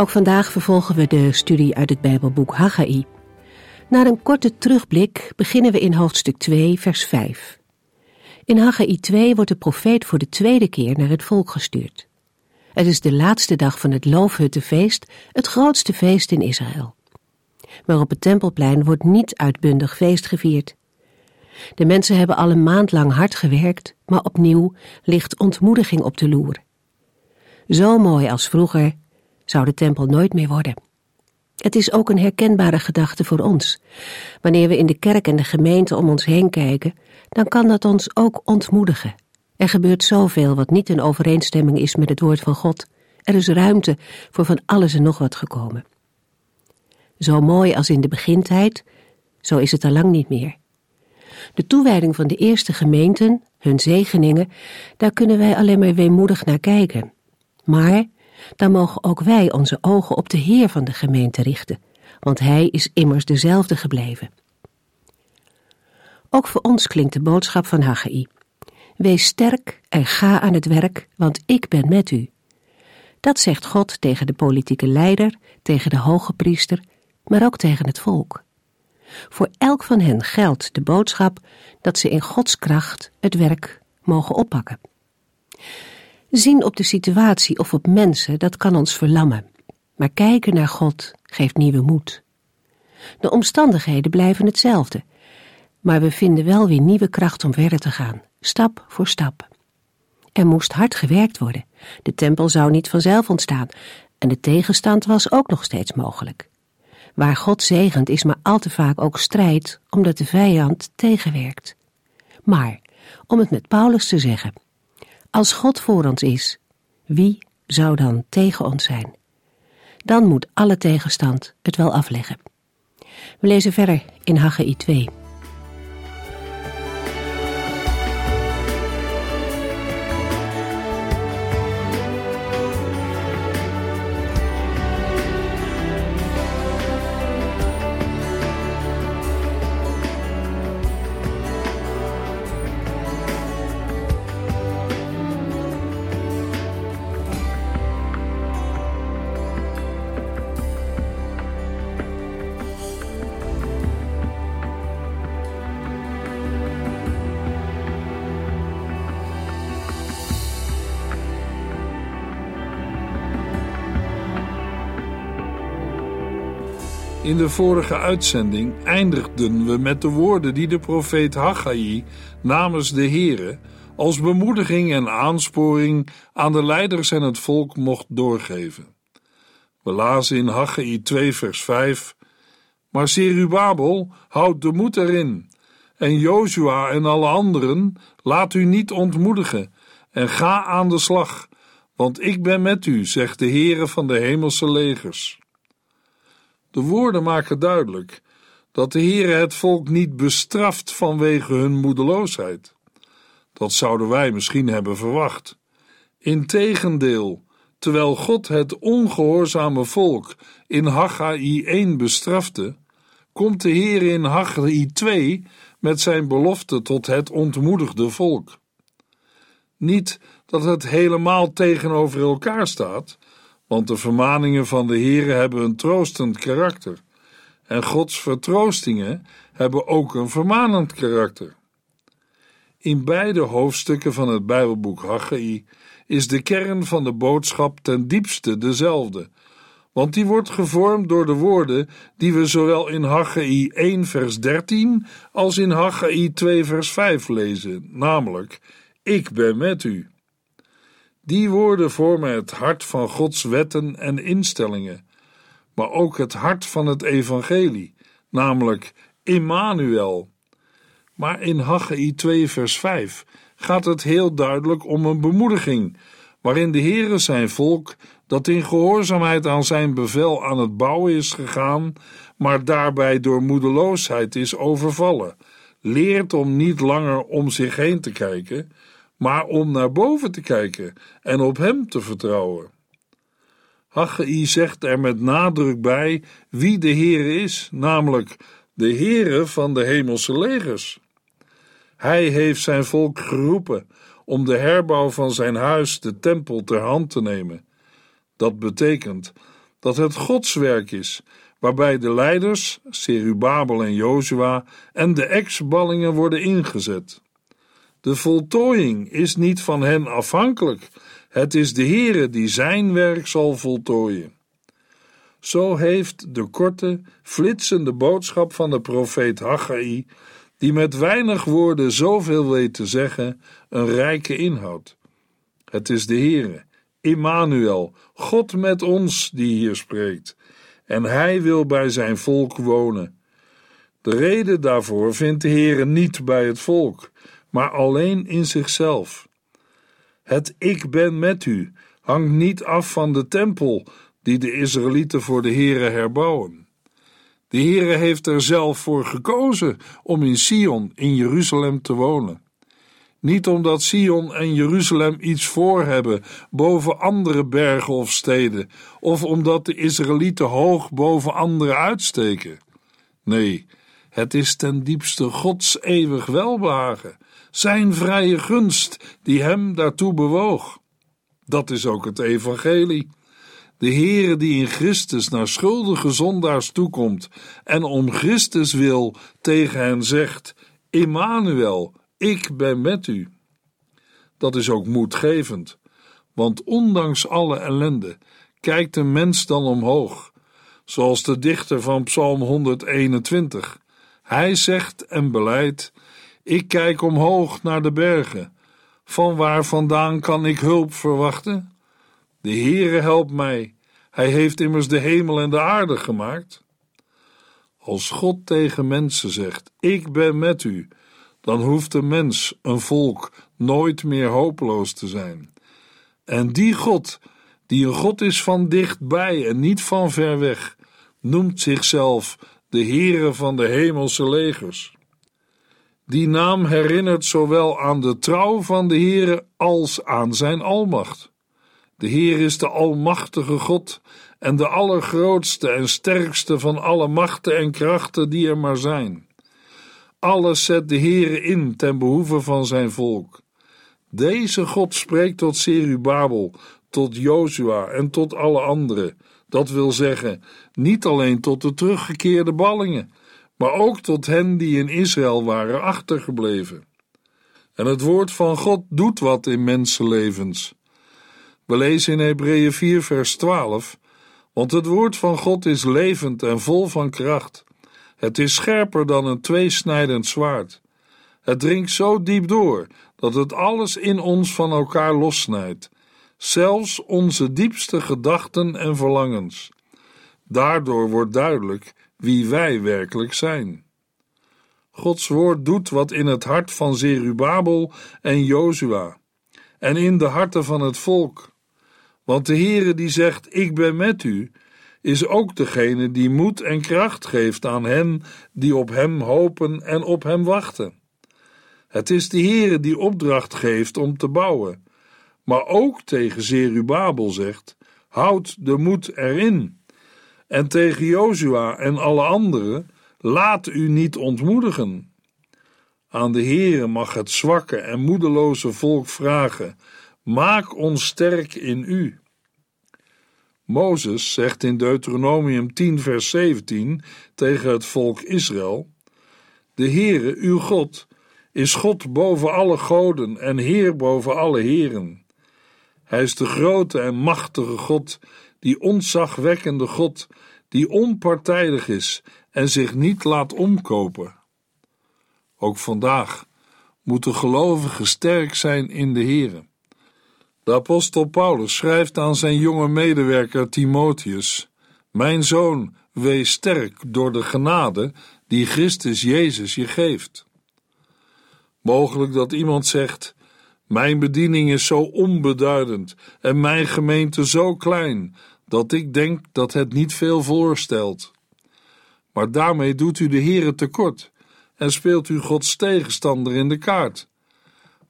Ook vandaag vervolgen we de studie uit het Bijbelboek Haggai. Na een korte terugblik beginnen we in hoofdstuk 2, vers 5. In Haggai 2 wordt de profeet voor de tweede keer naar het volk gestuurd. Het is de laatste dag van het Loofhuttenfeest, het grootste feest in Israël. Maar op het Tempelplein wordt niet uitbundig feest gevierd. De mensen hebben al een maand lang hard gewerkt, maar opnieuw ligt ontmoediging op de loer. Zo mooi als vroeger zou de tempel nooit meer worden. Het is ook een herkenbare gedachte voor ons. Wanneer we in de kerk en de gemeente om ons heen kijken, dan kan dat ons ook ontmoedigen. Er gebeurt zoveel wat niet in overeenstemming is met het woord van God. Er is ruimte voor van alles en nog wat gekomen. Zo mooi als in de begintijd, zo is het al lang niet meer. De toewijding van de eerste gemeenten, hun zegeningen, daar kunnen wij alleen maar weemoedig naar kijken. Maar dan mogen ook wij onze ogen op de Heer van de gemeente richten, want Hij is immers dezelfde gebleven. Ook voor ons klinkt de boodschap van Haggai. Wees sterk en ga aan het werk, want ik ben met u. Dat zegt God tegen de politieke leider, tegen de hoge priester, maar ook tegen het volk. Voor elk van hen geldt de boodschap dat ze in Gods kracht het werk mogen oppakken. Zien op de situatie of op mensen, dat kan ons verlammen. Maar kijken naar God geeft nieuwe moed. De omstandigheden blijven hetzelfde, maar we vinden wel weer nieuwe kracht om verder te gaan, stap voor stap. Er moest hard gewerkt worden. De tempel zou niet vanzelf ontstaan en de tegenstand was ook nog steeds mogelijk. Waar God zegent is maar al te vaak ook strijd, omdat de vijand tegenwerkt. Maar, om het met Paulus te zeggen, als God voor ons is, wie zou dan tegen ons zijn? Dan moet alle tegenstand het wel afleggen. We lezen verder in Haggai 2. De vorige uitzending eindigden we met de woorden die de profeet Haggai namens de Here als bemoediging en aansporing aan de leiders en het volk mocht doorgeven. We lazen in Haggai 2 vers 5 Maar Serubabel houdt de moed erin en Jozua en alle anderen laat u niet ontmoedigen en ga aan de slag want ik ben met u, zegt de Heere van de hemelse legers. De woorden maken duidelijk dat de Heere het volk niet bestraft vanwege hun moedeloosheid. Dat zouden wij misschien hebben verwacht. Integendeel, terwijl God het ongehoorzame volk in Haggai 1 bestrafte, komt de Heer in Haggai 2 met zijn belofte tot het ontmoedigde volk. Niet dat het helemaal tegenover elkaar staat, want de vermaningen van de Heere hebben een troostend karakter. En Gods vertroostingen hebben ook een vermanend karakter. In beide hoofdstukken van het Bijbelboek Haggai is de kern van de boodschap ten diepste dezelfde, want die wordt gevormd door de woorden die we zowel in Haggai 1 vers 13 als in Haggai 2 vers 5 lezen, namelijk: Ik ben met u. Die woorden vormen het hart van Gods wetten en instellingen, maar ook het hart van het evangelie, namelijk Immanuel. Maar in Haggai 2 vers 5 gaat het heel duidelijk om een bemoediging, waarin de Heere zijn volk, dat in gehoorzaamheid aan zijn bevel aan het bouwen is gegaan, maar daarbij door moedeloosheid is overvallen, leert om niet langer om zich heen te kijken, maar om naar boven te kijken en op hem te vertrouwen. Haggai zegt er met nadruk bij wie de Heere is, namelijk de Heere van de hemelse legers. Hij heeft zijn volk geroepen om de herbouw van zijn huis, de tempel, ter hand te nemen. Dat betekent dat het Gods werk is, waarbij de leiders, Serubabel en Jozua, en de ex-ballingen worden ingezet. De voltooiing is niet van hen afhankelijk, het is de Heere die zijn werk zal voltooien. Zo heeft de korte, flitsende boodschap van de profeet Haggai die met weinig woorden zoveel weet te zeggen, een rijke inhoud. Het is de Heere, Immanuel, God met ons, die hier spreekt, en Hij wil bij zijn volk wonen. De reden daarvoor vindt de Heere niet bij het volk, maar alleen in zichzelf. Het ik ben met u hangt niet af van de tempel die de Israëlieten voor de Heere herbouwen. De Heere heeft er zelf voor gekozen om in Sion, in Jeruzalem te wonen. Niet omdat Sion en Jeruzalem iets voor hebben boven andere bergen of steden, of omdat de Israëlieten hoog boven anderen uitsteken. Nee, het is ten diepste Gods eeuwig welbehagen, zijn vrije gunst die hem daartoe bewoog. Dat is ook het evangelie. De Heere die in Christus naar schuldige zondaars toekomt en om Christus wil tegen hen zegt: Immanuel, ik ben met u. Dat is ook moedgevend, want ondanks alle ellende kijkt een mens dan omhoog, zoals de dichter van Psalm 121. Hij zegt en beleidt: Ik kijk omhoog naar de bergen. Van waar vandaan kan ik hulp verwachten? De Heere helpt mij. Hij heeft immers de hemel en de aarde gemaakt. Als God tegen mensen zegt: Ik ben met u, dan hoeft een mens, een volk, nooit meer hopeloos te zijn. En die God, die een God is van dichtbij en niet van ver weg, noemt zichzelf de Heere van de hemelse legers. Die naam herinnert zowel aan de trouw van de Heere als aan zijn almacht. De Heer is de Almachtige God en de allergrootste en sterkste van alle machten en krachten die er maar zijn. Alles zet de Heere in ten behoeve van zijn volk. Deze God spreekt tot Serubabel, tot Jozua en tot alle anderen. Dat wil zeggen, niet alleen tot de teruggekeerde ballingen, maar ook tot hen die in Israël waren achtergebleven. En het woord van God doet wat in mensenlevens. We lezen in Hebreeën 4, vers 12: Want het woord van God is levend en vol van kracht. Het is scherper dan een tweesnijdend zwaard. Het dringt zo diep door dat het alles in ons van elkaar lossnijdt, zelfs onze diepste gedachten en verlangens. Daardoor wordt duidelijk wie wij werkelijk zijn. Gods woord doet wat in het hart van Zerubabel en Jozua en in de harten van het volk. Want de Heere die zegt: Ik ben met u, is ook degene die moed en kracht geeft aan hen die op hem hopen en op hem wachten. Het is de Heere die opdracht geeft om te bouwen, maar ook tegen Zerubabel zegt: Houd de moed erin. En tegen Jozua en alle anderen: Laat u niet ontmoedigen. Aan de Heere mag het zwakke en moedeloze volk vragen: Maak ons sterk in u. Mozes zegt in Deuteronomium 10, vers 17 tegen het volk Israël: De Heere, uw God, is God boven alle goden en Heer boven alle heren. Hij is de grote en machtige God, die ontzagwekkende God, die onpartijdig is en zich niet laat omkopen. Ook vandaag moeten gelovigen sterk zijn in de Heere. De apostel Paulus schrijft aan zijn jonge medewerker Timotheus: Mijn zoon, wees sterk door de genade die Christus Jezus je geeft. Mogelijk dat iemand zegt: Mijn bediening is zo onbeduidend en mijn gemeente zo klein dat ik denk dat het niet veel voorstelt. Maar daarmee doet u de Heere tekort en speelt u Gods tegenstander in de kaart.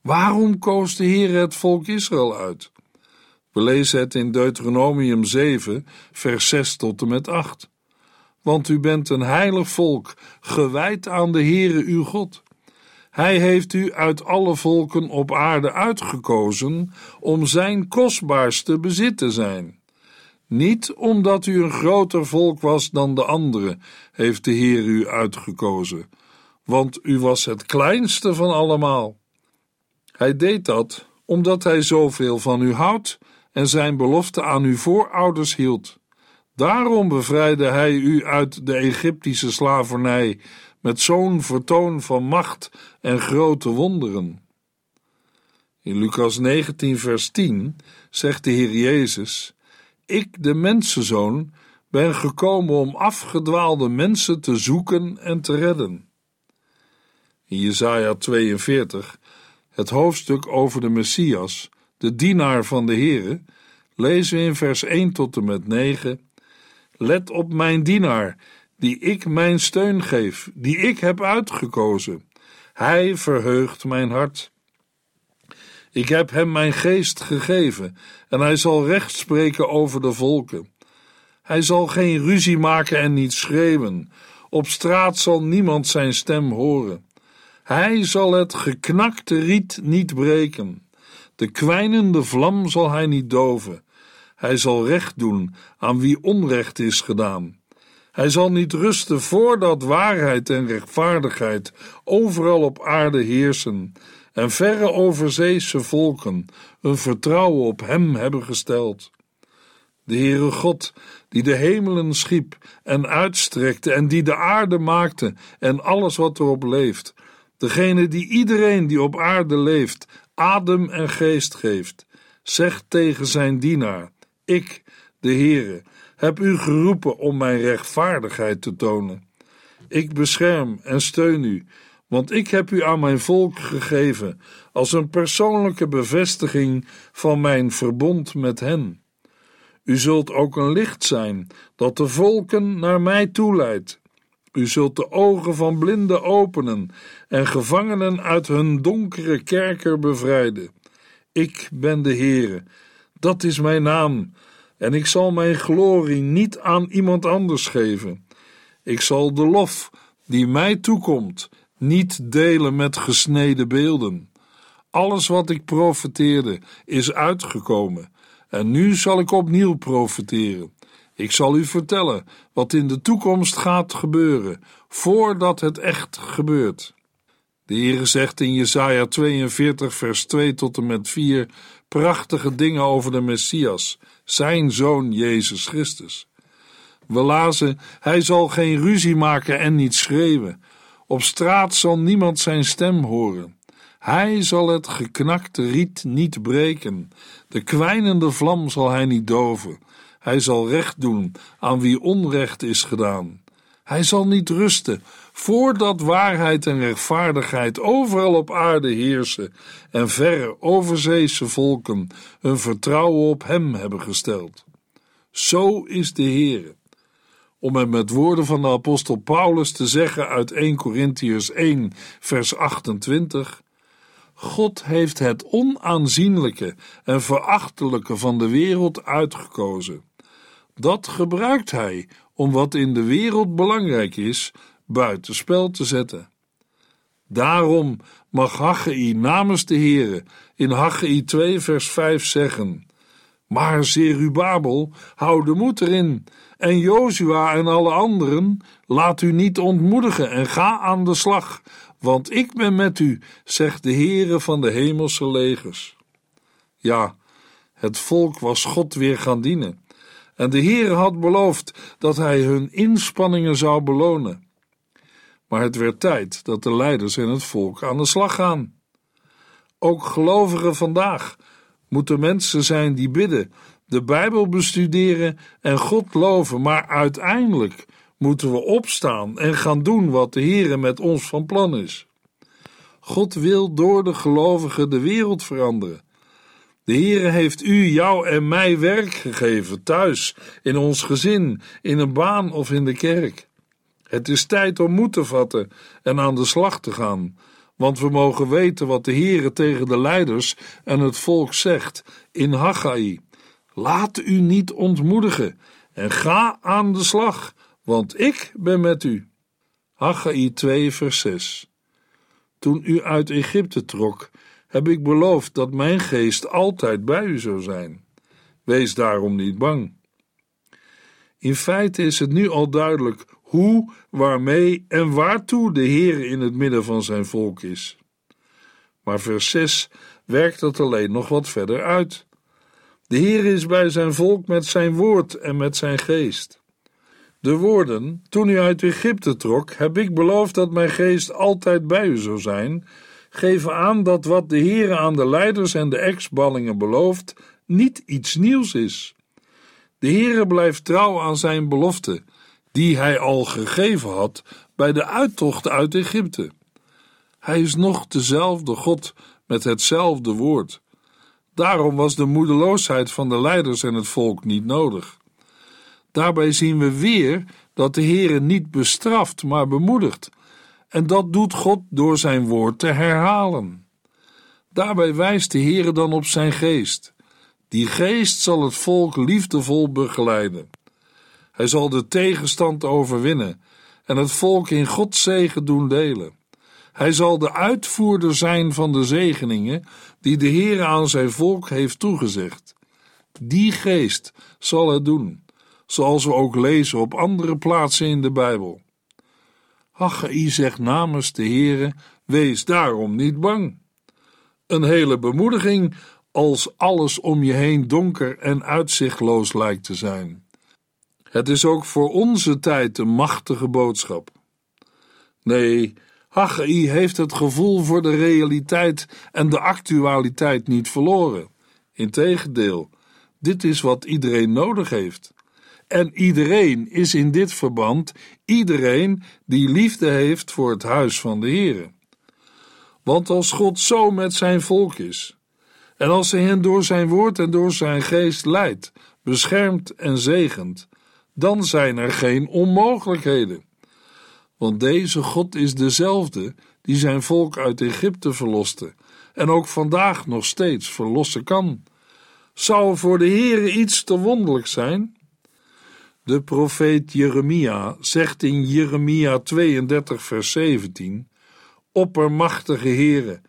Waarom koos de Heere het volk Israël uit? We lezen het in Deuteronomium 7, vers 6 tot en met 8. Want u bent een heilig volk, gewijd aan de Heere uw God. Hij heeft u uit alle volken op aarde uitgekozen om zijn kostbaarste bezit te zijn. Niet omdat u een groter volk was dan de anderen, heeft de Heer u uitgekozen, want u was het kleinste van allemaal. Hij deed dat omdat hij zoveel van u houdt en zijn belofte aan uw voorouders hield. Daarom bevrijdde hij u uit de Egyptische slavernij met zo'n vertoon van macht en grote wonderen. In Lucas 19, vers 10 zegt de Heer Jezus: Ik, de mensenzoon, ben gekomen om afgedwaalde mensen te zoeken en te redden. In Jesaja 42, het hoofdstuk over de Messias, de dienaar van de Heere, lezen we in vers 1 tot en met 9: Let op mijn dienaar, die ik mijn steun geef, die ik heb uitgekozen. Hij verheugt mijn hart. Ik heb hem mijn geest gegeven en hij zal recht spreken over de volken. Hij zal geen ruzie maken en niet schreeuwen. Op straat zal niemand zijn stem horen. Hij zal het geknakte riet niet breken. De kwijnende vlam zal hij niet doven. Hij zal recht doen aan wie onrecht is gedaan. Hij zal niet rusten voordat waarheid en rechtvaardigheid overal op aarde heersen en verre overzeese volken hun vertrouwen op hem hebben gesteld. De Heere God, die de hemelen schiep en uitstrekte en die de aarde maakte en alles wat erop leeft, degene die iedereen die op aarde leeft adem en geest geeft, zegt tegen zijn dienaar: Ik, de Heere, heb u geroepen om mijn rechtvaardigheid te tonen. Ik bescherm en steun u, want ik heb u aan mijn volk gegeven als een persoonlijke bevestiging van mijn verbond met hen. U zult ook een licht zijn dat de volken naar mij toeleidt. U zult de ogen van blinden openen en gevangenen uit hun donkere kerker bevrijden. Ik ben de Heere, dat is mijn naam, en ik zal mijn glorie niet aan iemand anders geven. Ik zal de lof die mij toekomt niet delen met gesneden beelden. Alles wat ik profeteerde is uitgekomen, en nu zal ik opnieuw profeteren. Ik zal u vertellen wat in de toekomst gaat gebeuren, voordat het echt gebeurt. De Heere zegt in Jesaja 42 vers 2 tot en met 4 prachtige dingen over de Messias, zijn zoon Jezus Christus. We lazen, hij zal geen ruzie maken en niet schreeuwen. Op straat zal niemand zijn stem horen. Hij zal het geknakte riet niet breken. De kwijnende vlam zal hij niet doven. Hij zal recht doen aan wie onrecht is gedaan. Hij zal niet rusten voordat waarheid en rechtvaardigheid overal op aarde heersen en verre overzeese volken hun vertrouwen op hem hebben gesteld. Zo is de Heere. Om het met woorden van de apostel Paulus te zeggen uit 1 Corinthiërs 1 vers 28 God heeft het onaanzienlijke en verachtelijke van de wereld uitgekozen. Dat gebruikt hij om wat in de wereld belangrijk is, buitenspel te zetten. Daarom mag Haggai namens de Heere in Haggai 2 vers 5 zeggen: Maar Zerubabel, hou de moed erin, en Jozua en alle anderen, laat u niet ontmoedigen en ga aan de slag, want ik ben met u, zegt de Heere van de hemelse legers. Ja, het volk was God weer gaan dienen, en de Heere had beloofd dat hij hun inspanningen zou belonen maar het werd tijd dat de leiders en het volk aan de slag gaan. Ook gelovigen vandaag moeten mensen zijn die bidden, de Bijbel bestuderen en God loven, maar uiteindelijk moeten we opstaan en gaan doen wat de Heere met ons van plan is. God wil door de gelovigen de wereld veranderen. De Heere heeft u, jou en mij werk gegeven, thuis, in ons gezin, in een baan of in de kerk. Het is tijd om moed te vatten en aan de slag te gaan, want we mogen weten wat de Heere tegen de leiders en het volk zegt in Haggai. Laat u niet ontmoedigen en ga aan de slag, want ik ben met u. Haggai 2 vers 6 Toen u uit Egypte trok, heb ik beloofd dat mijn geest altijd bij u zou zijn. Wees daarom niet bang. In feite is het nu al duidelijk hoe, waarmee en waartoe de Heer in het midden van zijn volk is. Maar vers 6 werkt dat alleen nog wat verder uit. De Heer is bij zijn volk met zijn woord en met zijn geest. De woorden, toen u uit Egypte trok, heb ik beloofd dat mijn geest altijd bij u zou zijn, geven aan dat wat de Heer aan de leiders en de ex-ballingen belooft, niet iets nieuws is. De Heere blijft trouw aan zijn belofte, die hij al gegeven had bij de uittocht uit Egypte. Hij is nog dezelfde God met hetzelfde woord. Daarom was de moedeloosheid van de leiders en het volk niet nodig. Daarbij zien we weer dat de Heere niet bestraft, maar bemoedigt. En dat doet God door zijn woord te herhalen. Daarbij wijst de Heere dan op zijn geest. Die geest zal het volk liefdevol begeleiden. Hij zal de tegenstand overwinnen en het volk in Gods zegen doen delen. Hij zal de uitvoerder zijn van de zegeningen die de Heer aan zijn volk heeft toegezegd. Die geest zal het doen, zoals we ook lezen op andere plaatsen in de Bijbel. Haggai zegt namens de Heere: Wees daarom niet bang. Een hele bemoediging als alles om je heen donker en uitzichtloos lijkt te zijn. Het is ook voor onze tijd een machtige boodschap. Nee, Haggai heeft het gevoel voor de realiteit en de actualiteit niet verloren. Integendeel, dit is wat iedereen nodig heeft. En iedereen is in dit verband iedereen die liefde heeft voor het huis van de Heere. Want als God zo met zijn volk is, en als hij hen door zijn woord en door zijn geest leidt, beschermt en zegent, dan zijn er geen onmogelijkheden. Want deze God is dezelfde die zijn volk uit Egypte verloste en ook vandaag nog steeds verlossen kan. Zou voor de Heere iets te wonderlijk zijn? De profeet Jeremia zegt in Jeremia 32 vers 17 Oppermachtige Heere,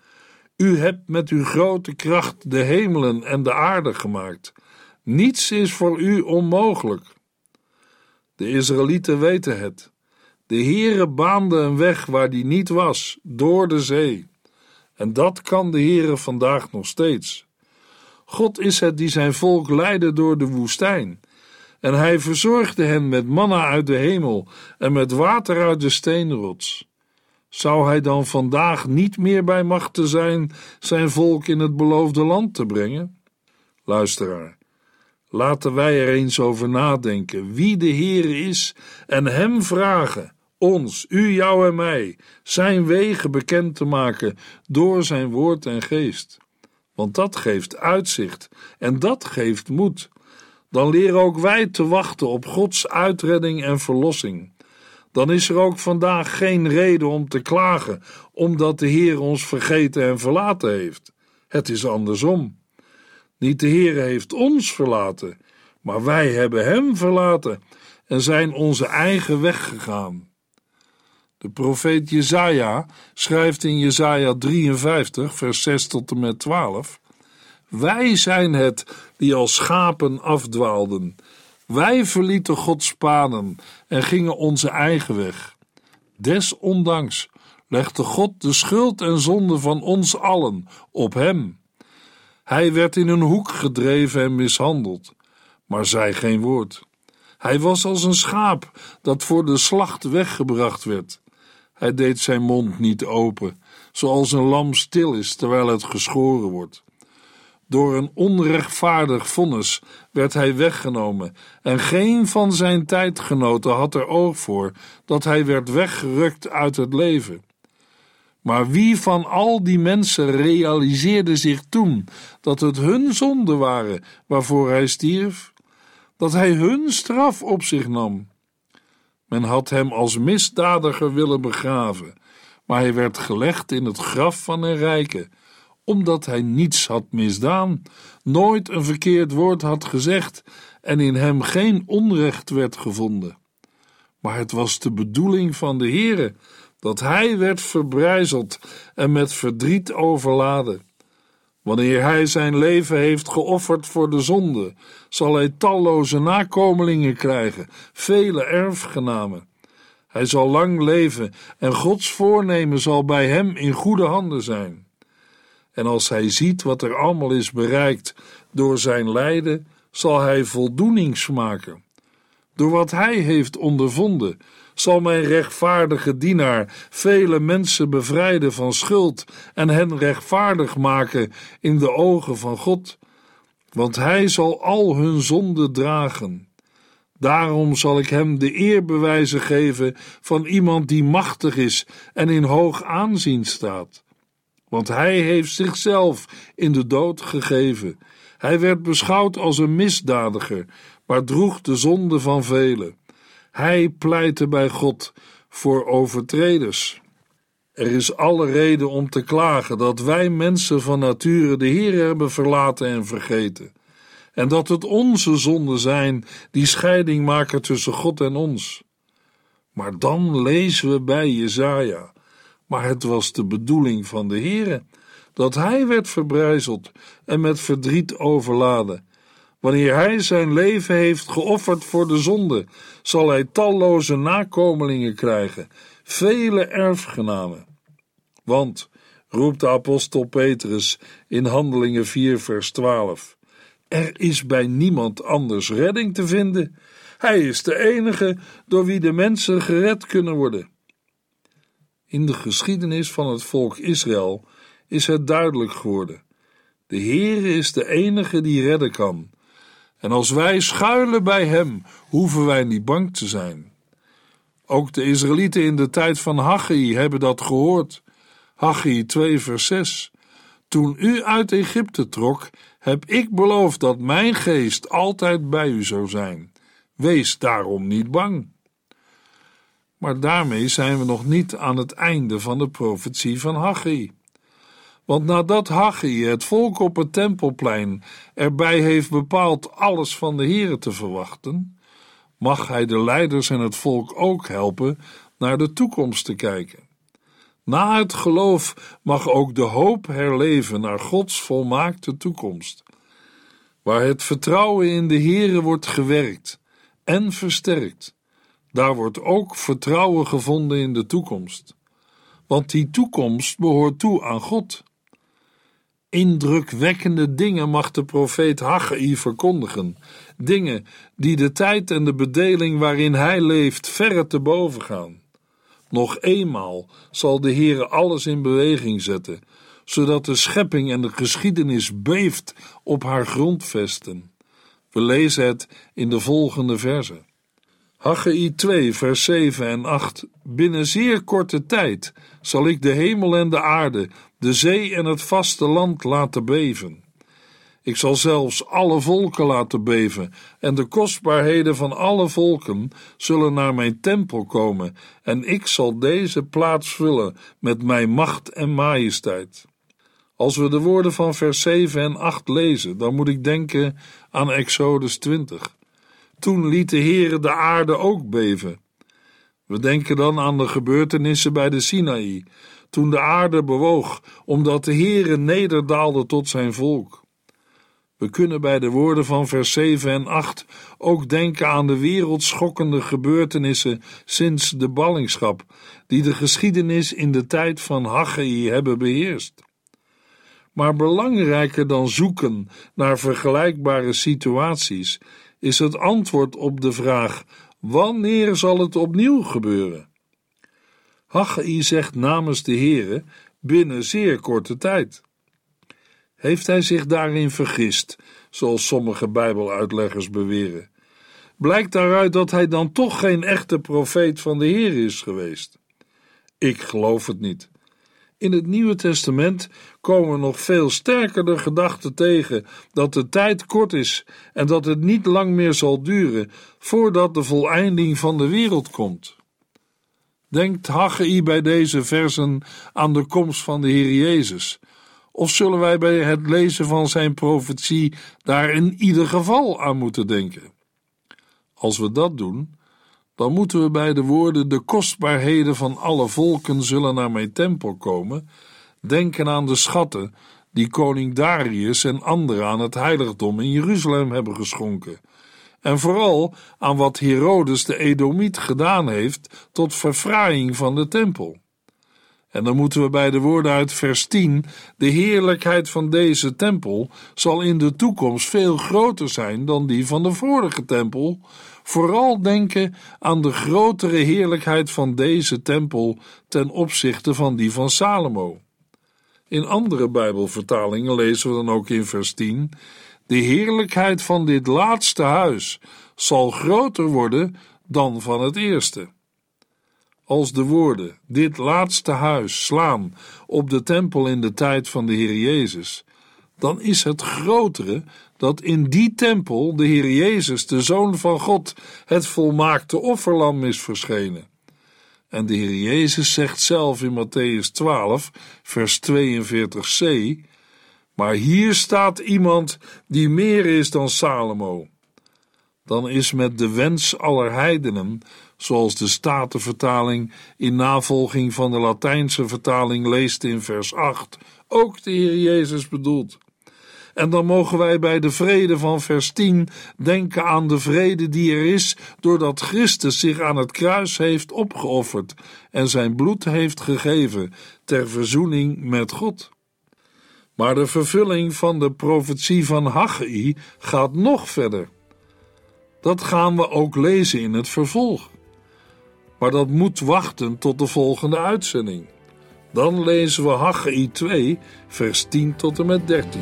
u hebt met uw grote kracht de hemelen en de aarde gemaakt. Niets is voor u onmogelijk. De Israëlieten weten het. De Heere baande een weg waar die niet was, door de zee. En dat kan de Heere vandaag nog steeds. God is het die zijn volk leidde door de woestijn. En hij verzorgde hen met manna uit de hemel en met water uit de steenrots. Zou hij dan vandaag niet meer bij machten zijn zijn volk in het beloofde land te brengen? Luisteraar, laten wij er eens over nadenken wie de Heer is en hem vragen ons, u, jou en mij, zijn wegen bekend te maken door zijn woord en geest. Want dat geeft uitzicht en dat geeft moed. Dan leren ook wij te wachten op Gods uitredding en verlossing. Dan is er ook vandaag geen reden om te klagen, omdat de Heer ons vergeten en verlaten heeft. Het is andersom. Niet de Heer heeft ons verlaten, maar wij hebben Hem verlaten en zijn onze eigen weg gegaan. De profeet Jezaja schrijft in Jezaja 53, vers 6 tot en met 12: Wij zijn het die als schapen afdwaalden. Wij verlieten Gods paden en gingen onze eigen weg. Desondanks legde God de schuld en zonde van ons allen op hem. Hij werd in een hoek gedreven en mishandeld, maar zei geen woord. Hij was als een schaap dat voor de slacht weggebracht werd. Hij deed zijn mond niet open, zoals een lam stil is terwijl het geschoren wordt. Door een onrechtvaardig vonnis werd hij weggenomen, en geen van zijn tijdgenoten had er oog voor dat hij werd weggerukt uit het leven. Maar wie van al die mensen realiseerde zich toen dat het hun zonden waren waarvoor hij stierf? Dat hij hun straf op zich nam? Men had hem als misdadiger willen begraven, maar hij werd gelegd in het graf van een rijke, omdat hij niets had misdaan, nooit een verkeerd woord had gezegd en in hem geen onrecht werd gevonden. Maar het was de bedoeling van de Heere dat hij werd verbrijzeld en met verdriet overladen. Wanneer hij zijn leven heeft geofferd voor de zonde, zal hij talloze nakomelingen krijgen, vele erfgenamen. Hij zal lang leven en Gods voornemen zal bij hem in goede handen zijn. En als hij ziet wat er allemaal is bereikt door zijn lijden, zal hij voldoening smaken. Door wat hij heeft ondervonden, zal mijn rechtvaardige dienaar vele mensen bevrijden van schuld en hen rechtvaardig maken in de ogen van God, want hij zal al hun zonden dragen. Daarom zal ik hem de eerbewijzen geven van iemand die machtig is en in hoog aanzien staat. Want hij heeft zichzelf in de dood gegeven. Hij werd beschouwd als een misdadiger, maar droeg de zonde van velen. Hij pleitte bij God voor overtreders. Er is alle reden om te klagen dat wij mensen van nature de Heer hebben verlaten en vergeten, en dat het onze zonden zijn die scheiding maken tussen God en ons. Maar dan lezen we bij Jezaja, maar het was de bedoeling van de Heere dat hij werd verbrijzeld en met verdriet overladen Wanneer hij zijn leven heeft geofferd voor de zonde, zal hij talloze nakomelingen krijgen, vele erfgenamen. Want, roept de apostel Petrus in Handelingen 4, vers 12, er is bij niemand anders redding te vinden. Hij is de enige door wie de mensen gered kunnen worden. In de geschiedenis van het volk Israël is het duidelijk geworden. De Heere is de enige die redden kan en als wij schuilen bij hem, hoeven wij niet bang te zijn. Ook de Israëlieten in de tijd van Haggai hebben dat gehoord. Haggai 2 vers 6. Toen u uit Egypte trok, heb ik beloofd dat mijn geest altijd bij u zou zijn. Wees daarom niet bang. Maar daarmee zijn we nog niet aan het einde van de profetie van Haggai. Want nadat Haggai het volk op het tempelplein erbij heeft bepaald alles van de Here te verwachten, mag hij de leiders en het volk ook helpen naar de toekomst te kijken. Na het geloof mag ook de hoop herleven naar Gods volmaakte toekomst, waar het vertrouwen in de Here wordt gewerkt en versterkt. Daar wordt ook vertrouwen gevonden in de toekomst, want die toekomst behoort toe aan God. Indrukwekkende dingen mag de profeet Haggai verkondigen, dingen die de tijd en de bedeling waarin hij leeft verre te boven gaan. Nog eenmaal zal de Heere alles in beweging zetten, zodat de schepping en de geschiedenis beeft op haar grondvesten. We lezen het in de volgende verse. Haggai 2, vers 7 en 8. Binnen zeer korte tijd zal ik de hemel en de aarde, de zee en het vaste land laten beven. Ik zal zelfs alle volken laten beven, en de kostbaarheden van alle volken zullen naar mijn tempel komen, en ik zal deze plaats vullen met mijn macht en majesteit. Als we de woorden van vers 7 en 8 lezen, dan moet ik denken aan Exodus 20. Toen liet de Heere de aarde ook beven. We denken dan aan de gebeurtenissen bij de Sinaï, toen de aarde bewoog, omdat de Heere nederdaalde tot zijn volk. We kunnen bij de woorden van vers 7 en 8 ook denken aan de wereldschokkende gebeurtenissen sinds de ballingschap, die de geschiedenis in de tijd van Haggai hebben beheerst. Maar belangrijker dan zoeken naar vergelijkbare situaties is het antwoord op de vraag: wanneer zal het opnieuw gebeuren? Haggai zegt namens de Heere binnen zeer korte tijd. Heeft hij zich daarin vergist, zoals sommige Bijbeluitleggers beweren? Blijkt daaruit dat hij dan toch geen echte profeet van de Heer is geweest? Ik geloof het niet. In het Nieuwe Testament komen nog veel sterker de gedachte tegen dat de tijd kort is en dat het niet lang meer zal duren voordat de voleinding van de wereld komt. Denkt Haggai bij deze versen aan de komst van de Heer Jezus? Of zullen wij bij het lezen van zijn profetie daar in ieder geval aan moeten denken? Als we dat doen, dan moeten we bij de woorden de kostbaarheden van alle volken zullen naar mijn tempel komen, denken aan de schatten die koning Darius en anderen aan het heiligdom in Jeruzalem hebben geschonken, en vooral aan wat Herodes de Edomiet gedaan heeft tot verfraaiing van de tempel. En dan moeten we bij de woorden uit vers 10: De heerlijkheid van deze tempel zal in de toekomst veel groter zijn dan die van de vorige tempel. Vooral denken aan de grotere heerlijkheid van deze tempel ten opzichte van die van Salomo. In andere Bijbelvertalingen lezen we dan ook in vers 10: De heerlijkheid van dit laatste huis zal groter worden dan van het eerste als de woorden dit laatste huis slaan op de tempel in de tijd van de Heer Jezus, dan is het grotere dat in die tempel de Heer Jezus, de Zoon van God, het volmaakte offerlam is verschenen. En de Heer Jezus zegt zelf in Matthäus 12, vers 42c: Maar hier staat iemand die meer is dan Salomo. Dan is met de wens aller heidenen zoals de Statenvertaling in navolging van de Latijnse vertaling leest in vers 8, ook de Heer Jezus bedoelt. En dan mogen wij bij de vrede van vers 10 denken aan de vrede die er is doordat Christus zich aan het kruis heeft opgeofferd en zijn bloed heeft gegeven ter verzoening met God. Maar de vervulling van de profetie van Haggai gaat nog verder. Dat gaan we ook lezen in het vervolg maar dat moet wachten tot de volgende uitzending. Dan lezen we Haggai 2, vers 10 tot en met 13.